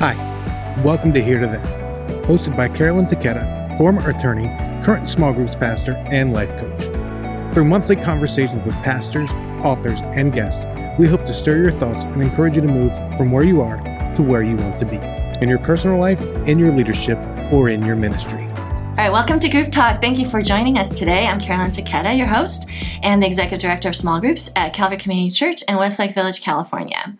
Hi, welcome to Here to There, hosted by Carolyn Taketa, former attorney, current small groups pastor, and life coach. Through monthly conversations with pastors, authors, and guests, we hope to stir your thoughts and encourage you to move from where you are to where you want to be in your personal life, in your leadership, or in your ministry. All right, welcome to Group Talk. Thank you for joining us today. I'm Carolyn Taketa, your host and the Executive Director of Small Groups at Calvary Community Church in Westlake Village, California.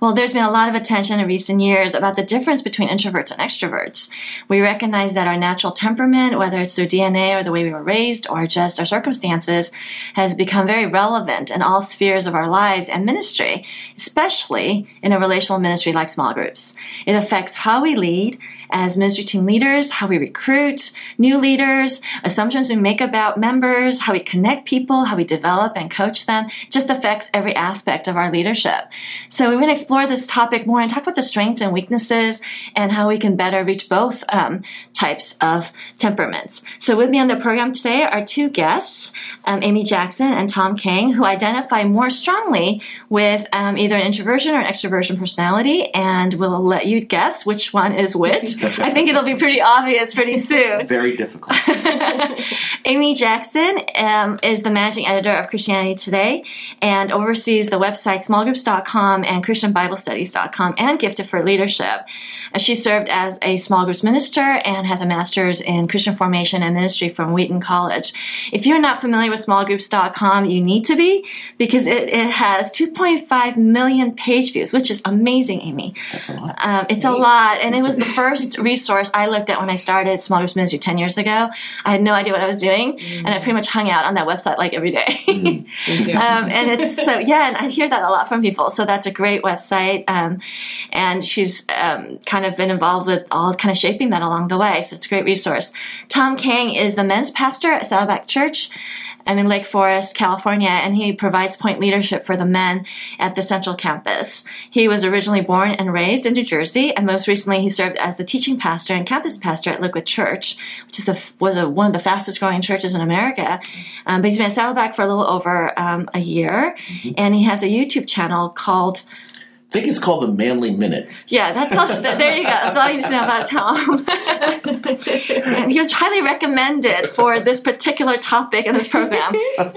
Well, there's been a lot of attention in recent years about the difference between introverts and extroverts. We recognize that our natural temperament, whether it's through DNA or the way we were raised or just our circumstances, has become very relevant in all spheres of our lives and ministry, especially in a relational ministry like small groups. It affects how we lead as ministry team leaders, how we recruit new leaders, assumptions we make about members, how we connect people, how we develop and coach them, just affects every aspect of our leadership. So we're going to explore this topic more and talk about the strengths and weaknesses and how we can better reach both um, types of temperaments. So with me on the program today are two guests, um, Amy Jackson and Tom Kang, who identify more strongly with um, either an introversion or an extroversion personality, and we'll let you guess which one is which. I think it'll be pretty obvious pretty soon. Very difficult. Amy Jackson um, is the managing editor of Christianity Today and oversees the website smallgroups.com and christianbiblestudies.com and Gifted for Leadership. Uh, she served as a small groups minister and has a master's in Christian formation and ministry from Wheaton College. If you're not familiar with smallgroups.com, you need to be because it, it has 2.5 million page views, which is amazing, Amy. That's a lot. Um, it's a lot, and it was the first resource I looked at when I started small groups ministry 10 years ago. I had no idea what I was doing, and I pretty much hung out on that website like every day. um, and it's so, yeah, and I hear that a lot from people. So that's a great website. Um, and she's um, kind of been involved with all kind of shaping that along the way. So it's a great resource. Tom Kang is the men's pastor at Saddleback Church. I'm in Lake Forest, California, and he provides point leadership for the men at the Central Campus. He was originally born and raised in New Jersey, and most recently he served as the teaching pastor and campus pastor at Liquid Church, which is a, was a, one of the fastest growing churches in America. Um, but he's been at Saddleback for a little over um, a year, and he has a YouTube channel called I think it's called the Manly Minute. yeah, that tells you. That, there you go. That's all you need to know about Tom. and he was highly recommended for this particular topic in this program.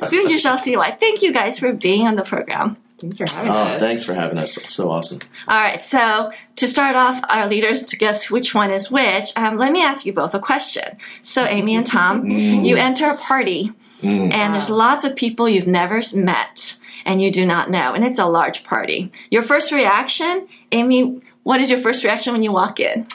Soon you shall see why. Thank you guys for being on the program. Thanks for having Oh, us. thanks for having us. It's so awesome. All right, so to start off, our leaders to guess which one is which, um, let me ask you both a question. So, Amy and Tom, you enter a party, and there's lots of people you've never met and you do not know, and it's a large party. Your first reaction, Amy, what is your first reaction when you walk in?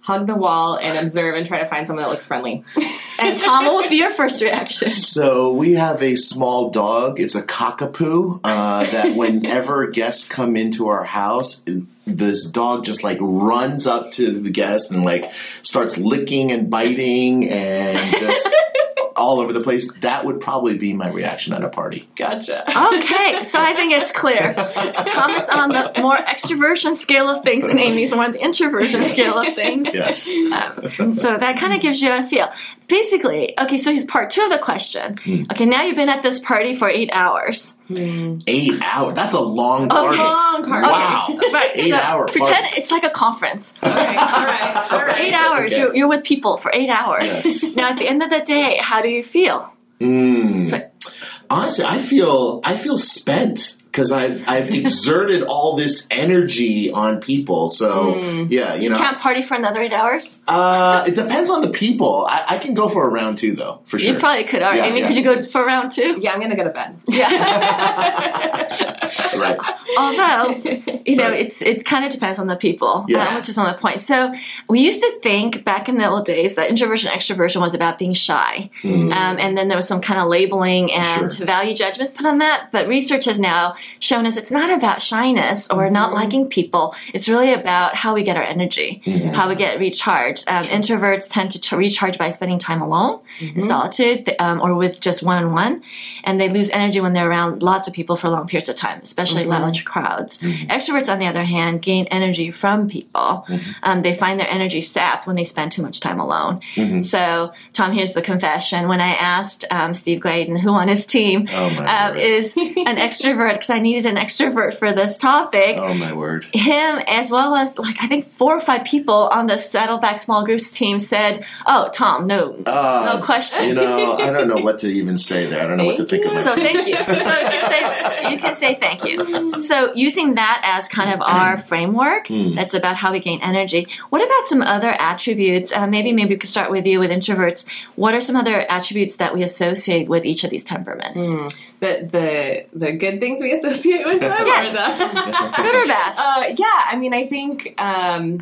Hug the wall and observe and try to find someone that looks friendly. And Tom, what would be your first reaction? So we have a small dog. It's a cockapoo. Uh, that whenever guests come into our house, this dog just like runs up to the guest and like starts licking and biting and just all over the place. That would probably be my reaction at a party. Gotcha. Okay, so I think it's clear. Tom is on the more extroversion scale of things, and Amy's more on the introversion scale of things. Yes. Um, so that kind of gives you a feel. Basically, okay, so here's part two of the question. Okay, now you've been at this party for eight hours. Eight hours. That's a long A party. long party. Wow. Right, Eight so hour Pretend party. it's like a conference. all right. All For eight hours, Okay. you're, you're with people for eight hours. Yes. Now, at the end of the day, how do you feel? Mm. So- Honestly, I feel I feel spent because I've I've exerted all this energy on people. So yeah, you know, you Can't party for another eight hours? uh, it depends on the people. I, I can go for a round two though, for sure. You probably could. All right, Yeah, Amy, yeah. could you go for round two? Yeah, I'm gonna go to bed. Yeah. right. Although, you know, Right. it's it kind of depends on the people, Yeah. uh, which is on the point. So we used to think back in the old days that introversion extroversion was about being shy, um, and then there was some kind of labeling and. Sure. value judgments put on that. But research has now shown us it's not about shyness or Mm-hmm. not liking people. It's really about how we get our energy, Mm-hmm. how we get recharged. Um, introverts tend to ch- recharge by spending time alone in solitude um, or with just one on one, and they lose energy when they're around lots of people for long periods of time, especially large large crowds. Extroverts, on the other hand, gain energy from people. Um, they find their energy sapped when they spend too much time alone. So, Tom, here's the confession. When I asked um, Steve Gladen, who on his team Oh, uh, is an extrovert, because I needed an extrovert for this topic, Oh my word. him as well as like I think four or five people on the Saddleback Small Groups team said, "Oh, Tom, no, Uh, no question." You know, I don't know what to even say there. I don't know what to think of. So thank you. So you can say you can say thank you. So using that as kind of our framework, Hmm. that's about how we gain energy. What about some other attributes? Uh, maybe maybe we could start with you with introverts. What are some other attributes that we associate with each of these temperaments? the the the good things we associate with them. Yes. Or the, Good or bad? uh, yeah, I mean, I think um,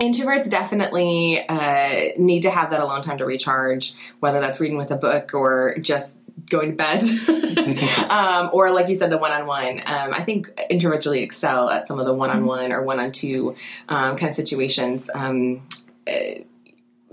introverts definitely uh, need to have that alone time to recharge, whether that's reading with a book or just going to bed, um, or like you said, the one-on-one. Um, I think introverts really excel at some of the one-on-one or one-on-two um, kind of situations. Um, uh,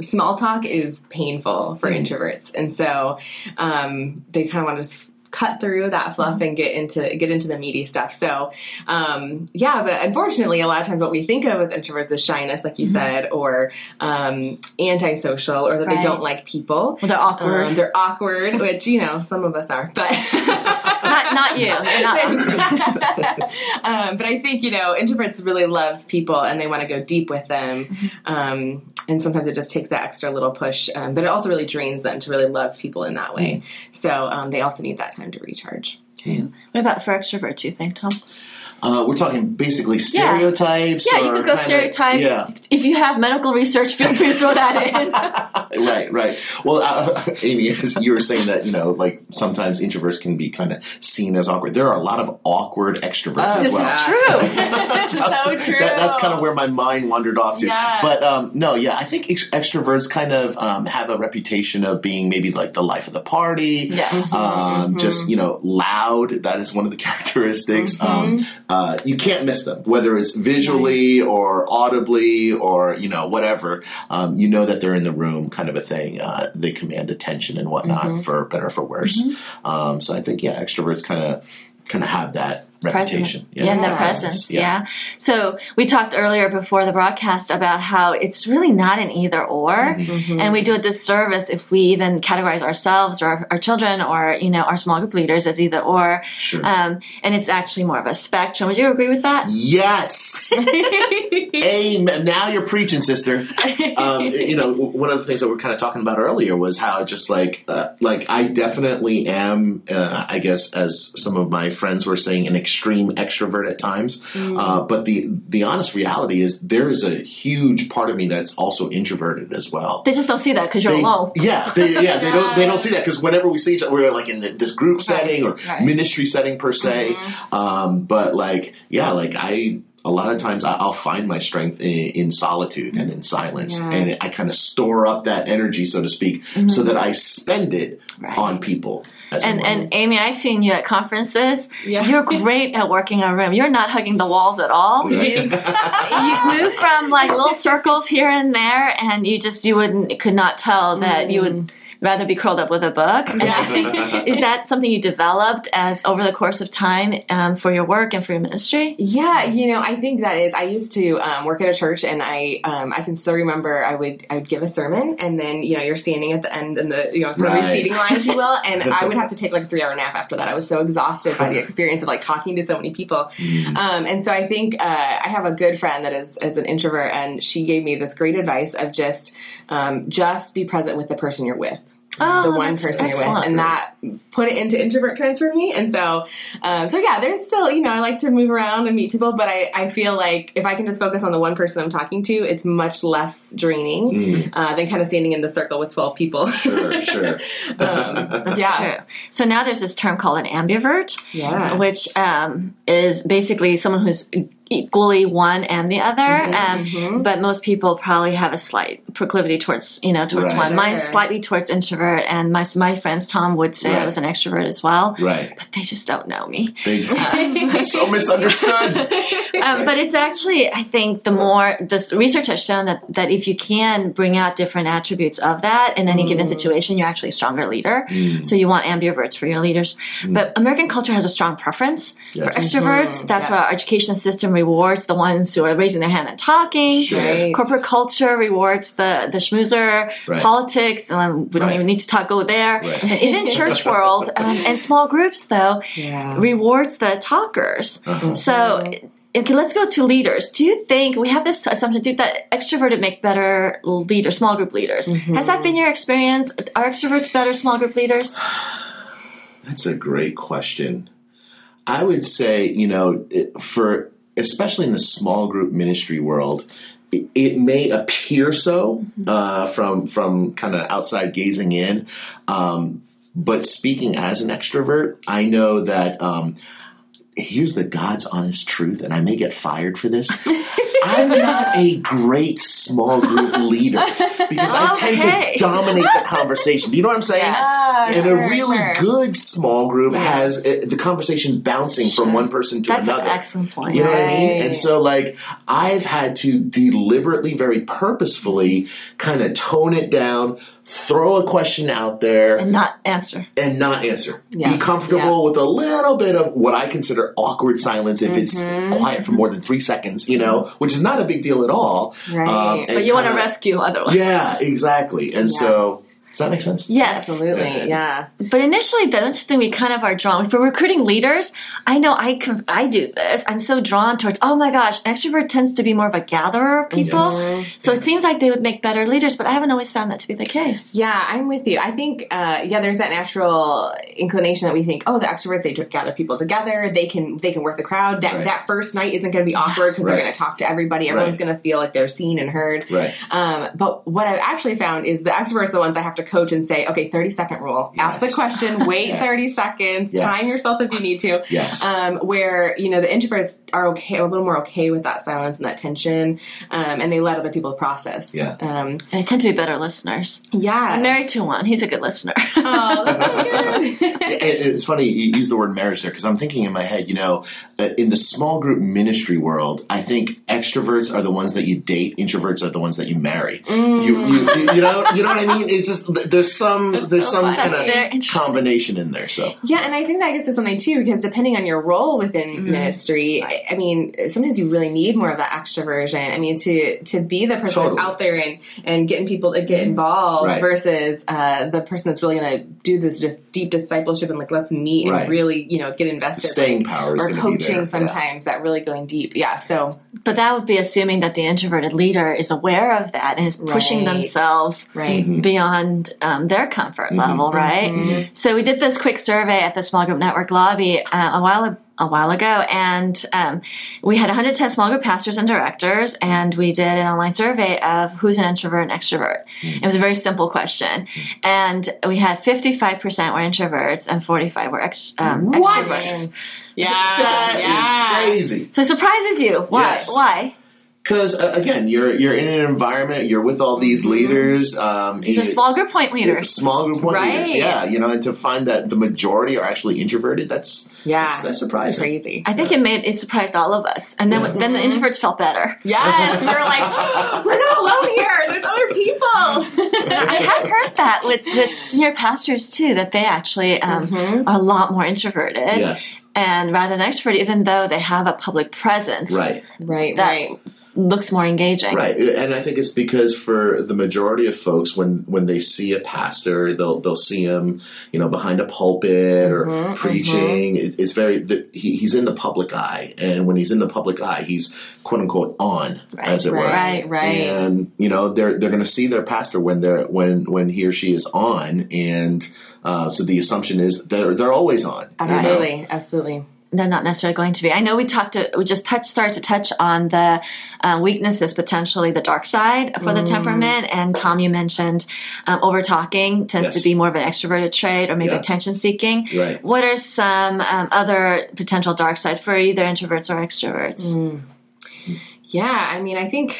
small talk is painful for introverts, and so um, they kind of want to cut through that fluff and get into get into the meaty stuff. So um, yeah, but unfortunately, a lot of times what we think of with introverts is shyness, like you said, or um, antisocial, or that Right. they don't like people. Well, they're awkward. Um, they're awkward, which you know some of us are, but not not you. Not. um, but I think you know introverts really love people and they want to go deep with them, Mm-hmm. And sometimes it just takes that extra little push. Um, but it also really drains them to really love people in that way. Mm-hmm. So um, they also need that time to recharge. What about for extroverts? You think, Tom? Uh, we're talking basically stereotypes. Yeah, you or could go stereotypes. Yeah, If you have medical research, feel free to throw that in. right, right. Well, uh, Amy, you were saying that you know, like sometimes introverts can be kind of seen as awkward. There are a lot of awkward extroverts as this well. is true. That's so true. That, that's kind of where my mind wandered off to. Yes. But um, no, yeah, I think ex- extroverts kind of um, have a reputation of being maybe like the life of the party. Yes. Um, Just you know, loud. That is one of the characteristics. Um, uh, you can't miss them, whether it's visually or audibly or you know whatever. Um, you know that they're in the room, kind of a thing. Uh, they command attention and whatnot, for better or for worse. Um, so I think yeah, extroverts kind of kind of have that reputation. Present. Yeah, and the presence. Yeah. So we talked earlier before the broadcast about how it's really not an either or, and we do a disservice if we even categorize ourselves or our, our children or you know our small group leaders as either or. Sure. Um, and it's actually more of a spectrum. Would you agree with that? Yes. Amen. Now you're preaching, sister. Um, you know, one of the things that we are kind of talking about earlier was how just like, uh, like I definitely am. Uh, I guess as some of my friends were saying, an extreme extrovert at times. Uh, but the the honest reality is there is a huge part of me that's also introverted as well. They just don't see that because you're They- alone. Yeah, they, yeah, they don't they don't see that because whenever we see each other, we're like in the, this group setting or right. Mm-hmm. ministry setting per se. Um, but like, yeah, like I. A lot of times I- I'll find my strength in, in solitude and in silence, Yeah. and I kind of store up that energy, so to speak, so that I spend it Mm-hmm. Right. on people. As And and Amy, I've seen you at conferences. Yeah. You're great at working a room. You're not hugging the walls at all. You, you move from like little circles here and there, and you just you wouldn't could not tell that you would rather be curled up with a book. And I think is that something you developed as over the course of time um, for your work and for your ministry? Yeah, you know, I think that is. I used to um, work at a church, and I um, I can still remember I would I would give a sermon, and then you know you're standing at the end in the you know the Right. receiving line, if you will, and I would have to take like a three hour nap after that. I was so exhausted by the experience of like talking to so many people, um, and so I think uh, I have a good friend that is is an introvert, and she gave me this great advice of just um, just be present with the person you're with. Oh, the one that's person you're with, and that put it into introvert transfer me. And so, um, so yeah, there's still, you know, I like to move around and meet people, but I, I feel like if I can just focus on the one person I'm talking to, it's much less draining uh, than kind of standing in the circle with 12 people. Sure, sure. um, That's yeah. true. So now there's this term called an ambivert. Yeah. which um, is basically someone who's equally one and the other. Um, but most people probably have a slight proclivity towards, you know, towards Right. one. Mine's slightly towards introvert, and my my friends Tom would say I was an extrovert as well. Right. But they just don't know me. They just, so misunderstood. Um, but it's actually, I think, the more this research has shown that that if you can bring out different attributes of that in any given situation, you're actually a stronger leader. So you want ambiverts for your leaders. But American culture has a strong preference for Yes. extroverts. That's Yeah. why our education system rewards the ones who are raising their hand and talking. Sure. Corporate culture rewards the the schmoozer, Right. politics. Um, we don't Right. even need to talk go there. Right. Even church world um, and small groups though Yeah. rewards the talkers. Uh-huh. So, okay, let's go to leaders. Do you think we have this assumption too, that extroverted make better leaders, small group leaders? Has that been your experience? Are extroverts better small group leaders? That's a great question. I would say, you know, for especially in the small group ministry world, it, it may appear so uh, from from kind of outside gazing in, um, but speaking as an extrovert, I know that. Um, Here's the God's honest truth, and I may get fired for this. I'm not a great small group leader because I tend to dominate the conversation. Do you know what I'm saying? Yes. And Sure, a really sure. good small group Yes. has uh, the conversation bouncing from one person to That's another. an excellent point. You know what I mean? And so, like, I've had to deliberately, very purposefully kind of tone it down, throw a question out there, And not answer. and not answer. Yeah. Be comfortable with a little bit of what I consider awkward silence if it's Mm-hmm. quiet for more than three seconds, you know, which is not a big deal at all. Um, But you want to rescue otherwise. Yeah, exactly. And so, does that make sense? Yes. Absolutely. Yeah. But initially, don't you think we kind of are drawn? For recruiting leaders, I know I can, I do this. I'm so drawn towards, oh my gosh, an extrovert tends to be more of a gatherer of people. Yes. So it seems like they would make better leaders, but I haven't always found that to be the case. Yeah, I'm with you. I think, uh, yeah, there's that natural inclination that we think, oh, the extroverts they gather people together. They can they can work the crowd. That Right. that first night isn't going to be awkward because Right. they're going to talk to everybody. Everyone's Right. going to feel like they're seen and heard. Right. Um, but what I've actually found is the extroverts are the ones I have to coach and say, okay, 30 second rule. Ask the question, wait Yes. 30 seconds, Yes. time yourself if you need to. Yes. Um, where, you know, the introverts are okay, a little more okay with that silence and that tension, um, and they let other people process. Yeah. Um, they tend to be better listeners. yeah. I'm married to one. He's a good listener. Oh, good. It- it's funny you use the word marriage there because I'm thinking in my head, you know, uh, in the small group ministry world, I think extroverts are the ones that you date, introverts are the ones that you marry. Mm. You, you, you know, you know what I mean? It's just there's some there's so some kind of combination in there. So Yeah, and I think that gets to something too, because depending on your role within ministry, I, I mean, sometimes you really need more of that extroversion. I mean, to to be the person Totally. that's out there and and getting people to get involved Right. versus uh, the person that's really going to do this just deep discipleship and like let's meet and Right. really you know get invested. staying like, power or going be coaching there. sometimes that really going deep. Yeah, so but that would be assuming that the introverted leader is aware of that and is pushing Right. themselves right. Mhm. Beyond um, their comfort level, right? Mhm. So we did this quick survey at the small group network lobby uh, a while a while ago, and um, we had 110 small group pastors and directors, and we did an online survey of who's an introvert and extrovert. It was a very simple question, and we had 55% were introverts and 45 were ex- um, What? extroverts. Yeah, That is yeah. crazy. So it surprises you. Why? Yes. Why? Because uh, again, you're you're in an environment, you're with all these leaders. Um, These are you- small group point leaders. Small group point Right. leaders, yeah, you know, and to find that the majority are actually introverted, that's Yeah. that's, that's surprising. Crazy. I think it made it surprised all of us, and then Yeah. then the introverts felt better. Yes, we were like, we're not alone here. There's other people. I have heard that with, with senior pastors too, that they actually um, Mhm. are a lot more introverted, Yes, and rather than extroverted, even though they have a public presence, right. Right, That- right. Looks more engaging. Right, and I think it's because for the majority of folks, when when they see a pastor, they'll they'll see him, you know, behind a pulpit or Mhm, preaching. It, it's very the, he, he's in the public eye, and when he's in the public eye, he's quote unquote on, Right, as it were. Right, right. And you know, they're they're going to see their pastor when they're when when he or she is on, and uh, so the assumption is they're they're always on. you know? Absolutely, absolutely. They're not necessarily going to be. I know we talked. To, we just touched, started to touch on the uh, weaknesses, potentially the dark side for Mm. the temperament. And Tom, you mentioned um, over talking tends Yes. to be more of an extroverted trait, or maybe Yeah. attention seeking. Right. What are some um, other potential dark side for either introverts or extroverts? Mm. Yeah, I mean, I think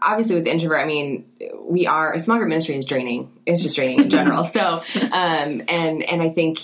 obviously with the introvert, I mean, we are a small group ministry is draining. It's just draining in general. so, um, and and I think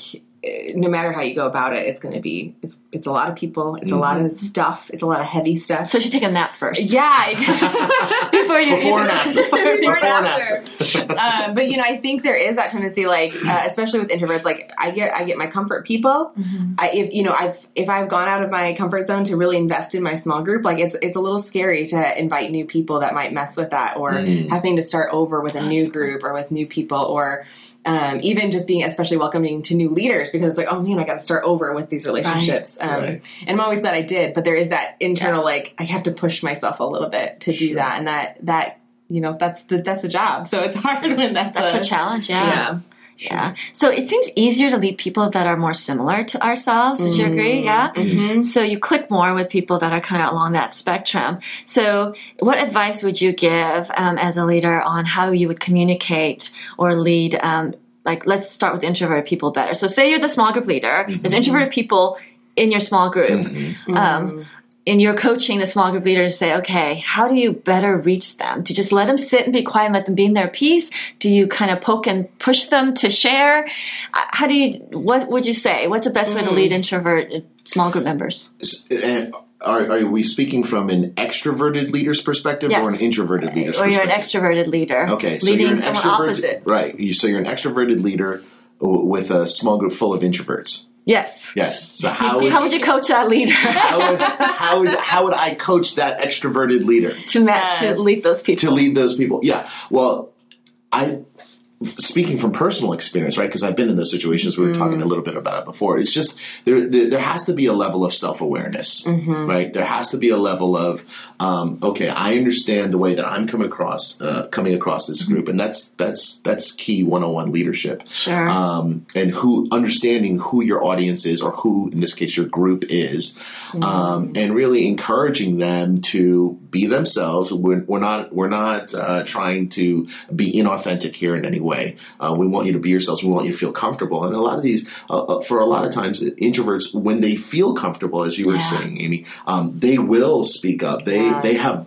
no matter how you go about it, it's going to be it's it's a lot of people, it's mm-hmm. a lot of mm-hmm. stuff, it's a lot of heavy stuff. So you should take a nap first. Yeah, before you before and after. Before, before, and after. um, but you know, I think there is that tendency, like uh, especially with introverts, like I get I get my comfort people. Mm-hmm. I if you know I've if I've gone out of my comfort zone to really invest in my small group, like it's it's a little scary to invite new people that might mess with that, or mm. having to start over with a That's new group or with new people, or um, even just being especially welcoming to new leaders because it's like, oh man, I got to start over with these relationships. Right. Um, right. And I'm always glad I did, but there is that internal yes. like I have to push myself a little bit to sure. do that, and that that you know that's the that's the job. So it's hard when that's, that's a, a challenge. Yeah. yeah. Sure. Yeah. So it seems easier to lead people that are more similar to ourselves. Would mm-hmm. you agree? Yeah. Mm-hmm. So you click more with people that are kind of along that spectrum. So what advice would you give um, as a leader on how you would communicate or lead? Um, like, let's start with introverted people better. So say you're the small group leader. Mm-hmm. There's introverted people in your small group. Mm-hmm. Um, in your coaching the small group leaders say, okay, how do you better reach them? Do you just let them sit and be quiet and let them be in their peace? Do you kind of poke and push them to share? Uh, how do you, what would you say? What's the best mm. way to lead mm. introvert uh, small group members? Uh, are, are, we speaking from an extroverted leader's perspective yes. or an introverted leader's or perspective? you're an extroverted leader. Okay, so leading you're an someone opposite. Right. So you're an extroverted leader with a small group full of introverts. Yes. Yes. So how would, how would you coach that leader? how, would, how, would, how would I coach that extroverted leader to, yes. to lead those people? To lead those people. Yeah. Well, I speaking from personal experience, right? Because I've been in those situations. We were mm. talking a little bit about it before. It's just there. There, there has to be a level of self awareness, mm-hmm. right? There has to be a level of um, okay, I understand the way that I'm coming across uh, coming across this mm-hmm. group, and that's that's that's key one on one leadership. Sure. Um, and who understanding who your audience is, or who in this case your group is, mm-hmm. um, and really encouraging them to be themselves. We're, we're not we're not uh, trying to be inauthentic here in any way. Uh, we want you to be yourselves. We want you to feel comfortable. And a lot of these, uh, uh for a lot of times, introverts, when they feel comfortable, as you were yeah. saying, Amy, um, they will speak up. They yes. they have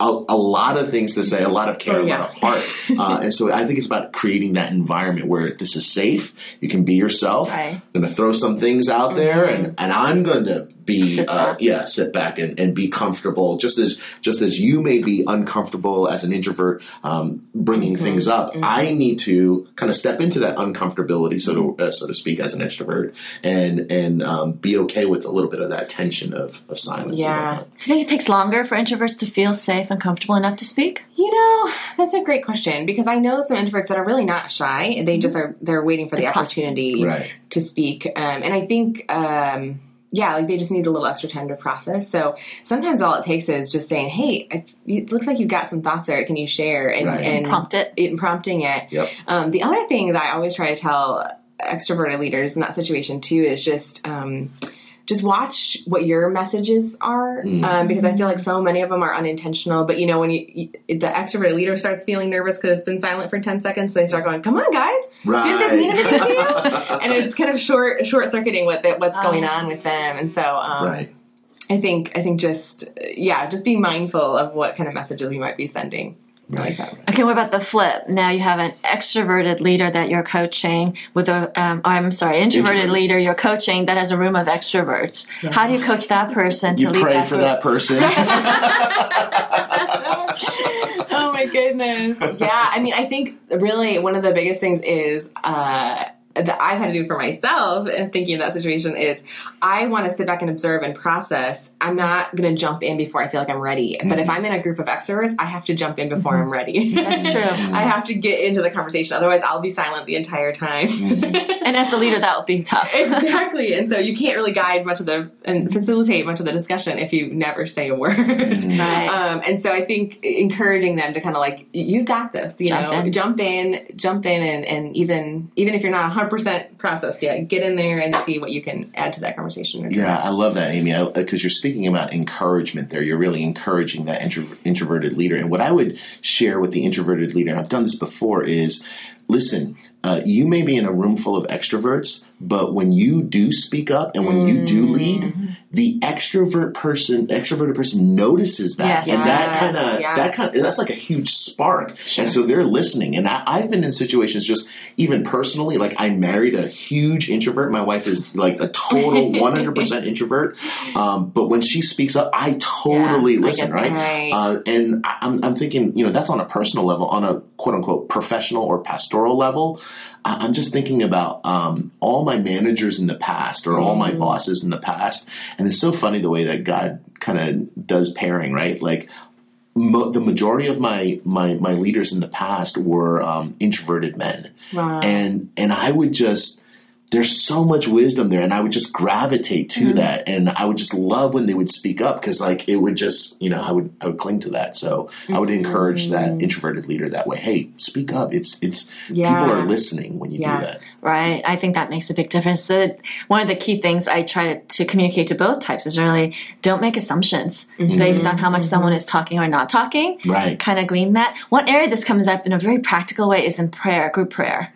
a, a, lot of things to say, a lot of care, oh, yeah. a lot of heart. Uh, and so I think it's about creating that environment where this is safe. You can be yourself. Right. I'm going to throw some things out mm-hmm. there, and, and I'm going to be uh, yeah sit back and, and be comfortable just as just as you may be uncomfortable as an introvert um, bringing mm-hmm. things up mm-hmm. i need to kind of step into that uncomfortability so to uh, so to speak as an extrovert and and um, be okay with a little bit of that tension of, of silence yeah do you think it takes longer for introverts to feel safe and comfortable enough to speak you know that's a great question because i know some introverts that are really not shy they just mm-hmm. are they're waiting for the, the opportunity right. to speak um, and i think um, yeah, like they just need a little extra time to process. So sometimes all it takes is just saying, "Hey, it looks like you've got some thoughts there. Can you share?" And, right. and prompt it, and prompting it. Yep. Um, the other thing that I always try to tell extroverted leaders in that situation too is just. Um, just watch what your messages are mm-hmm. um, because I feel like so many of them are unintentional. But you know, when you, you the extroverted leader starts feeling nervous because it's been silent for ten seconds, so they start going, "Come on, guys, right. did this mean anything to you?" and it's kind of short short circuiting what what's going on with them, and so um, right. I think I think just yeah, just be mindful of what kind of messages we might be sending. Really okay, what about the flip? Now you have an extroverted leader that you're coaching with a, um, I'm sorry, introverted Introvert. leader you're coaching that has a room of extroverts. Yeah. How do you coach that person to you lead pray that for that person? oh my goodness. Yeah, I mean, I think really one of the biggest things is uh, that I've had to do for myself and thinking of that situation is I want to sit back and observe and process. I'm not going to jump in before I feel like I'm ready. Mm-hmm. But if mm-hmm. I'm in a group of extroverts, I have to jump in before mm-hmm. I'm ready. That's true. I have to get into the conversation. Otherwise, I'll be silent the entire time. Mm-hmm. and as the leader, that will be tough. exactly. And so you can't really guide much of the and facilitate much of the discussion if you never say a word. Right. Um, and so I think encouraging them to kind of like, you got this, you jump know, in. jump in, jump in, and, and even even if you're not 100% processed yet. Get in there and see what you can add to that conversation. Yeah, I love that, Amy, because you're speaking about encouragement there. You're really encouraging that intro- introverted leader. And what I would share with the introverted leader, and I've done this before, is listen, uh, you may be in a room full of extroverts, but when you do speak up and when mm. you do lead, the extrovert person, extroverted person notices that, Yes. and that Yes, kind of yes. that kind of that's like a huge spark, Sure. and so they're listening. And I, I've been in situations just even personally, like I married a huge introvert. My wife is like a total one hundred percent introvert, um, but when she speaks up, I totally Yeah, listen, get right? Right. Uh, and I- I'm, I'm thinking, you know, that's on a personal level, on a quote unquote professional or pastoral level. I- I'm just thinking about um, all my managers in the past or all my Mm-hmm. bosses in the past. And it's so funny the way that God kind of does pairing, right? Like, mo- the majority of my, my, my leaders in the past were um, introverted men. Wow. And, and I would just, there's so much wisdom there and i would just gravitate to Mm-hmm. that and i would just love when they would speak up because like it would just you know i would i would cling to that so i would encourage that Mm-hmm. introverted leader that way hey speak up it's it's Yeah. people are listening when you Yeah. do that Right. I think that makes a big difference. So one of the key things I try to, to communicate to both types is really don't make assumptions based on how much someone is talking or not talking. right Kind of glean that. One area this comes up in a very practical way is in prayer, group prayer.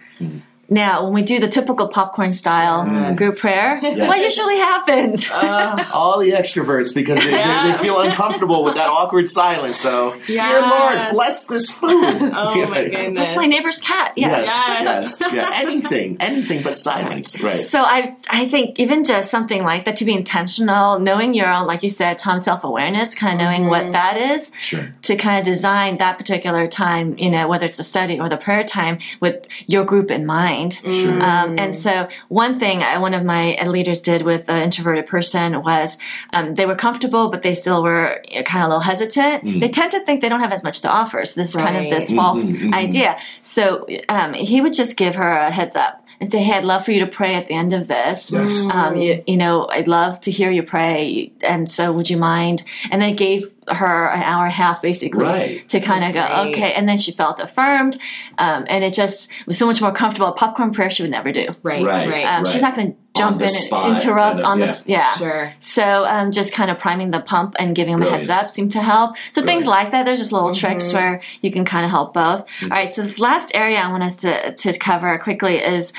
Now, when we do the typical popcorn style group prayer, what usually happens? Uh, all the extroverts because they, they, they feel uncomfortable with that awkward silence so. Dear lord bless this food. Oh my goodness. That's my neighbor's cat. Yes. yes yes. yeah anything anything but silence right. So I I think even just something like that to be intentional, knowing your own, like you said, Tom self awareness, kind of knowing what mm-hmm. that is, sure. to kind of design that particular time, you know, whether it's the study or the prayer time with your group in mind. Sure. Um, and so one thing I, one of my leaders did with an introverted person was um, they were comfortable, but they still were kind of a little hesitant. They tend to think they don't have as much to offer. So this is kind of this false Mhm, mhm. idea. So um, he would just give her a heads up and say, "Hey, I'd love for you to pray at the end of this. Yes. Um, you, you know, I'd love to hear you pray, and so would you mind?" And then gave her an hour and a half basically Right. to kind of go, great. "Okay," and then she felt affirmed, um, and it just was so much more comfortable. A popcorn prayer she would never do. right. Right. Right. Um, She's not going to jump in spot, and interrupt kind of, on yeah. this. Yeah. Sure. So um, just kind of priming the pump and giving them a heads up seemed to help. So things like that. There's just little tricks where you can kind of help both. All right. So this last area I want us to to cover quickly is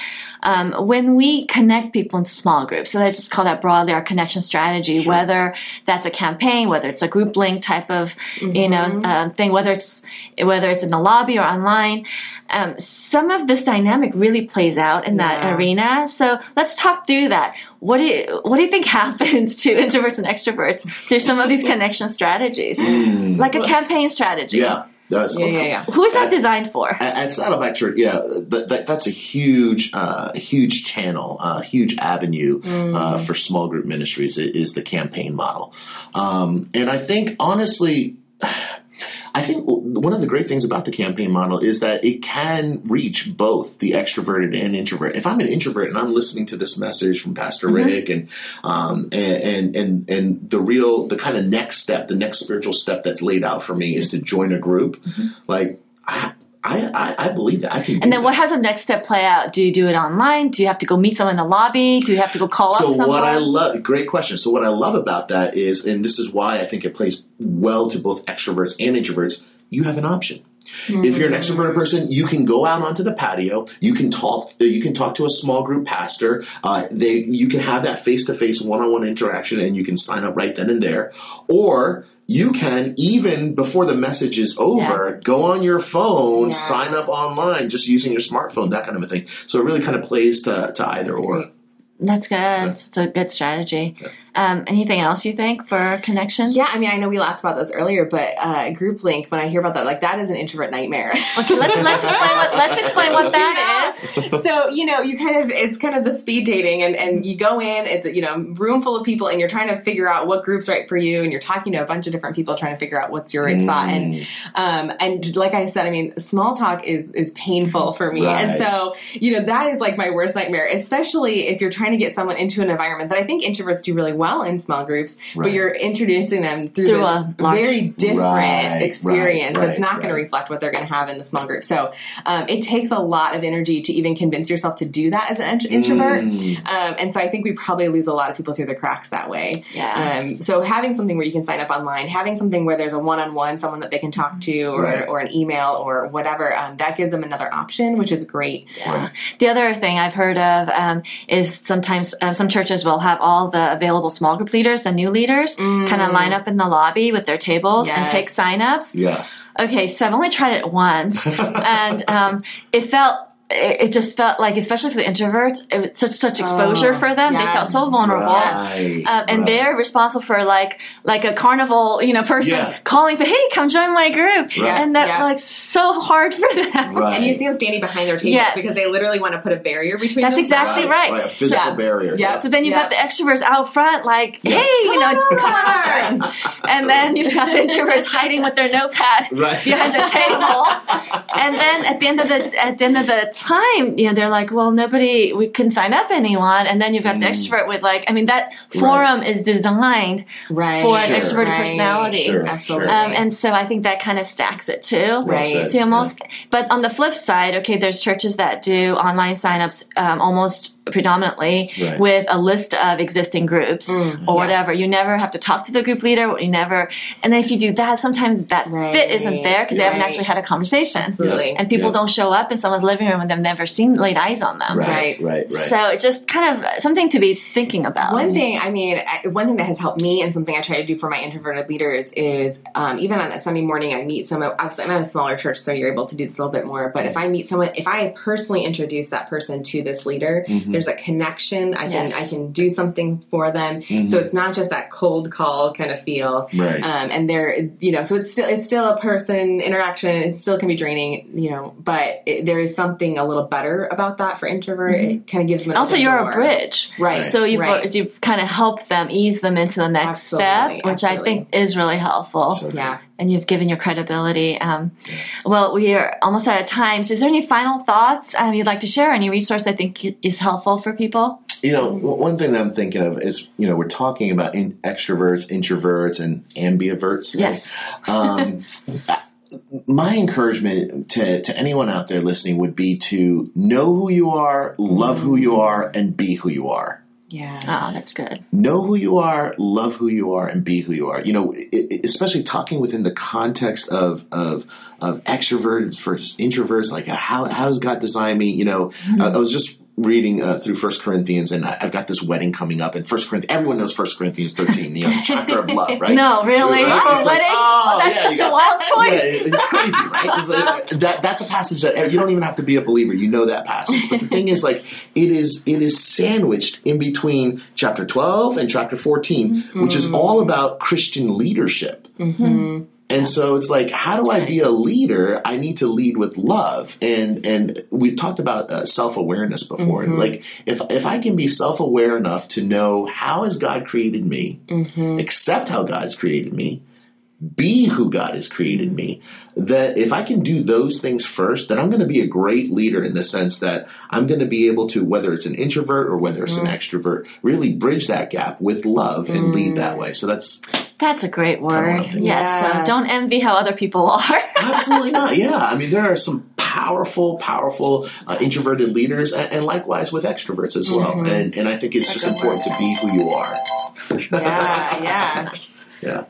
um, when we connect people into small groups. So let's just call that broadly our connection strategy. Whether that's a campaign, whether it's a group link type of you know uh, thing, whether it's whether it's in the lobby or online. Um, some of this dynamic really plays out in that Yeah. arena. So let's talk through that. What do you what do you think happens to introverts and extroverts through some of these connection strategies, like a campaign strategy? Mm. yeah that's Yeah, yeah, yeah. Who is that designed for? At, at Saddleback Church, yeah, that, that, that's a huge, uh, huge channel, uh, huge avenue uh, for small group ministries i- is the campaign model, um, and I think honestly. I think one of the great things about the campaign model is that it can reach both the extroverted and introvert. If I'm an introvert and I'm listening to this message from Pastor Rick and, um, and and and and the real the kind of next step, the next spiritual step that's laid out for me is to join a group. Like I, I I I believe that I can. And then what has the next step play out? Do you do it online? Do you have to go meet someone in the lobby? Do you have to go call So up someone? what I love, great question. So what I love about that is, and this is why I think it plays well to both extroverts and introverts. You have an option. If you're an extroverted person, you can go out onto the patio. You can talk. uh, You can talk to a small group pastor. Uh, they, you can have that face to face, one on one interaction, and you can sign up right then and there. Or you can even before the message is over, go on your phone, Yeah. sign up online, just using your smartphone, that kind of a thing. So it really kind of plays to, to either or. great. That's good. It's a good strategy. Um, anything else you think for connections? Yeah, I mean, I know we laughed about this earlier, but uh, group link. When I hear about that, like that is an introvert nightmare. Okay, let's let's explain what let's explain what that is. so you know, you kind of it's kind of the speed dating, and and you go in, it's a, you know room full of people, and you're trying to figure out what group's right for you, and you're talking to a bunch of different people trying to figure out what's your right spot, and um and like I said, I mean, small talk is is painful for me, and so you know that is like my worst nightmare, especially if you're trying to get someone into an environment that I think introverts do really well in small groups, but you're introducing them through, Through this a large- very different Right, experience right, that's not right, going to reflect what they're going to have in the small group. So um, it takes a lot of energy to even convince yourself to do that as an introvert. Mm. Um, and so I think we probably lose a lot of people through the cracks that way. Yeah. Um, so having something where you can sign up online, having something where there's a one-on-one, someone that they can talk to, or, Right. or an email or whatever, um, that gives them another option, which is great. Yeah. The other thing I've heard of um, is sometimes um, some churches will have all the available level small group leaders, the new leaders, kind of line up in the lobby with their tables and take signups. Yeah. Okay, so I've only tried it once, and um, it felt. It it just felt like, especially for the introverts, it was such such exposure Oh, for them. They felt so vulnerable, Right, um, and right. they're responsible for like like a carnival, you know, person Yeah. calling for, "Hey, come join my group," Right. and that Yeah. like so hard for them. Right. And you see them standing behind their table Yes. because they literally want to put a barrier between That's them. exactly right. Right. A physical Yeah. barrier. Yeah. So then you've Yeah. got the extroverts out front, like, Yes. hey, you know, come on. And then you've got the introverts hiding with their notepad Right. behind the table. And then at the end of the at the end of the time, you know, they're like, well, nobody, we couldn't sign up anyone. And then you've got the Mm. extrovert with like, I mean, that forum is designed Right. for Sure. an extroverted Right. personality. Sure. Absolutely. Um, and so I think that kind of stacks it too. Right. said. So you almost, but on the flip side, okay, there's churches that do online signups um, almost predominantly Right. with a list of existing groups Mm, or yeah. whatever. You never have to talk to the group leader. You never, and then if you do that, sometimes that Right. fit isn't there because they haven't actually had a conversation. Absolutely. And people Yeah. don't show up in someone's living room and they've never seen laid eyes on them. Right. Right. Right. Right. So it's just kind of something to be thinking about. One thing, I mean, one thing that has helped me and something I try to do for my introverted leaders is um, even on a Sunday morning, I meet someone. Obviously, I'm at a smaller church, so you're able to do this a little bit more. But if I meet someone, if I personally introduce that person to this leader, Mhm. There's a connection. I can I can do something for them. So it's not just that cold call kind of feel. Right. Um, and they're, you know, so it's still it's still a person interaction. It still can be draining, you know, but it, there is something a little better about that for introvert. It kind of gives them also, you're door. a bridge. right? So you've right. you've kind of helped them ease them into the next Absolutely, step, which I think is really helpful. So- yeah. And you've given your credibility. Um, well, we are almost out of time. So, is there any final thoughts um, you'd like to share? Any resource I think is helpful for people? You know, one thing that I'm thinking of is, you know, we're talking about in- extroverts, introverts, and ambiverts. right? Yes. Um, my encouragement to, to anyone out there listening would be to know who you are, love who you are, and be who you are. Yeah. Oh, that's good. know who you are, love who you are, and be who you are. You know, i i especially talking within the context of of of extroverts versus introverts. Like, how how has God designed me? You know, mm-hmm. I, I was just reading uh, through First Corinthians, and I, I've got this wedding coming up. And First Corinthians, everyone knows First Corinthians thirteen, you know, the chapter of love, right? No, really? Right? Like, wedding? oh, that's yeah, such you a got- wild yeah, choice. it's crazy, right? It's like, that, that's a passage that you don't even have to be a believer. You know that passage. But the thing is, like, it is it is sandwiched in between chapter twelve and chapter 14 which is all about Christian leadership. Mm-hmm. And so it's like, how do I be a leader? I need to lead with love, and and we've talked about uh, self awareness before. And like, if if I can be self aware enough to know how has God created me, mm-hmm. accept how God's created me, be who God has created me, that if I can do those things first, then I'm going to be a great leader in the sense that I'm going to be able to, whether it's an introvert or whether it's an mm-hmm. extrovert, really bridge that gap with love and lead mm. that way. So that's That's a great word. Yes. Yeah. So don't envy how other people are. absolutely not. Yeah. I mean, there are some powerful, powerful uh, introverted leaders and, and likewise with extroverts as well. And, and I think it's just important to be who you are. Yeah, yeah. Yeah.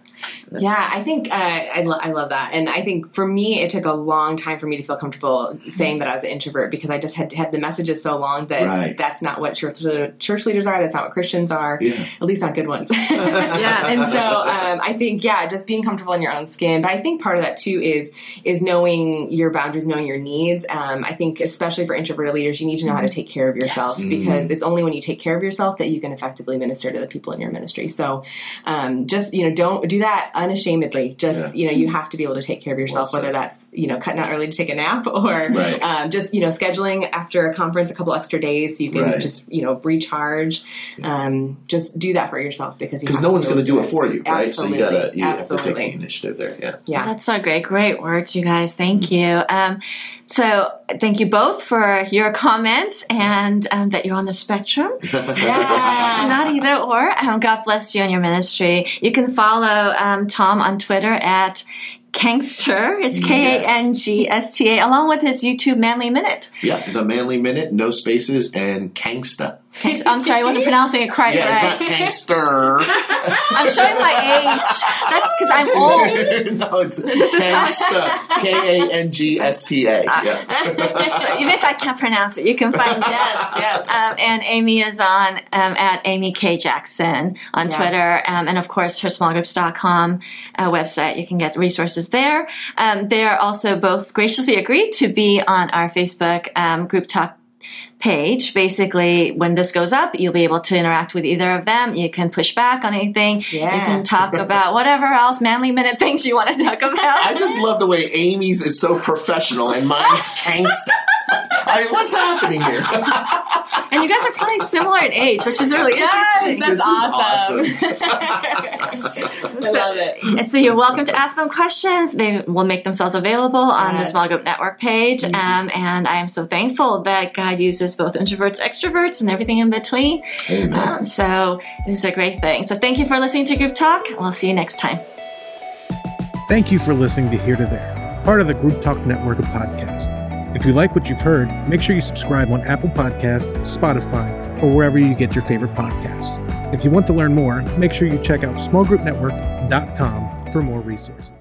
Yeah, I think uh, I, lo- I love that, and I think for me, it took a long time for me to feel comfortable saying that I was an introvert because I just had had the messages so long that Right. that's not what church church leaders are. That's not what Christians are. Yeah. At least not good ones. yeah, and so um, I think yeah, just being comfortable in your own skin. But I think part of that too is is knowing your boundaries, knowing your needs. Um, I think especially for introverted leaders, you need to know how to take care of yourself Yes. because it's only when you take care of yourself that you can effectively minister to the people in your ministry. So um, just you know, don't do that unashamedly. Just Yeah. you know, you have to be able to take care of yourself, Well whether that's you know cutting out early to take a nap or Right. um, just you know scheduling after a conference a couple extra days so you can Right. just you know recharge. Um, just do that for yourself because Because have no one's going to do it for you, right? So you gotta you have to take the initiative there. Yeah. Yeah. That's so great. Great words, you guys. Thank you. Um, so, thank you both for your comments and um, that you're on the spectrum. Yeah. Not either or. Um, God bless you and your ministry. You can follow um, Tom on Twitter at Kangster. It's K A N G S T A, along with his YouTube Manly Minute. Yeah, the Manly Minute, no spaces, and Kangsta. I'm sorry, I wasn't pronouncing it quite Yeah, right. it's not gangster. I'm showing my age. That's because I'm old. no, it's Kangsta. K A N G S T A. Yeah. Even if I can't pronounce it, you can find Deb. yes. Um, and Amy is on um, at Amy K Jackson on Yeah. Twitter, um, and of course her smallgroups.com uh, website. You can get resources there. Um, they are also both graciously agreed to be on our Facebook um, group talk page. Basically, when this goes up, you'll be able to interact with either of them. You can push back on anything. Yeah. You can talk about whatever else manly minute things you want to talk about. I just love the way Amy's is so professional and mine's gangsta. I, what's happening here? and you guys are probably similar in age, which is really interesting. That's This is awesome. awesome. So- I love it. So you're welcome to ask them questions. They will make themselves available on the Small Group Network page. Um, and I am so thankful that God uses both introverts, extroverts, and everything in between. Amen. Um, so it is a great thing. So thank you for listening to Group Talk. We'll see you next time. Thank you for listening to Here to There, part of the Group Talk network of podcasts. If you like what you've heard, make sure you subscribe on Apple Podcasts, Spotify, or wherever you get your favorite podcasts. If you want to learn more, make sure you check out smallgroupnetwork.com for more resources.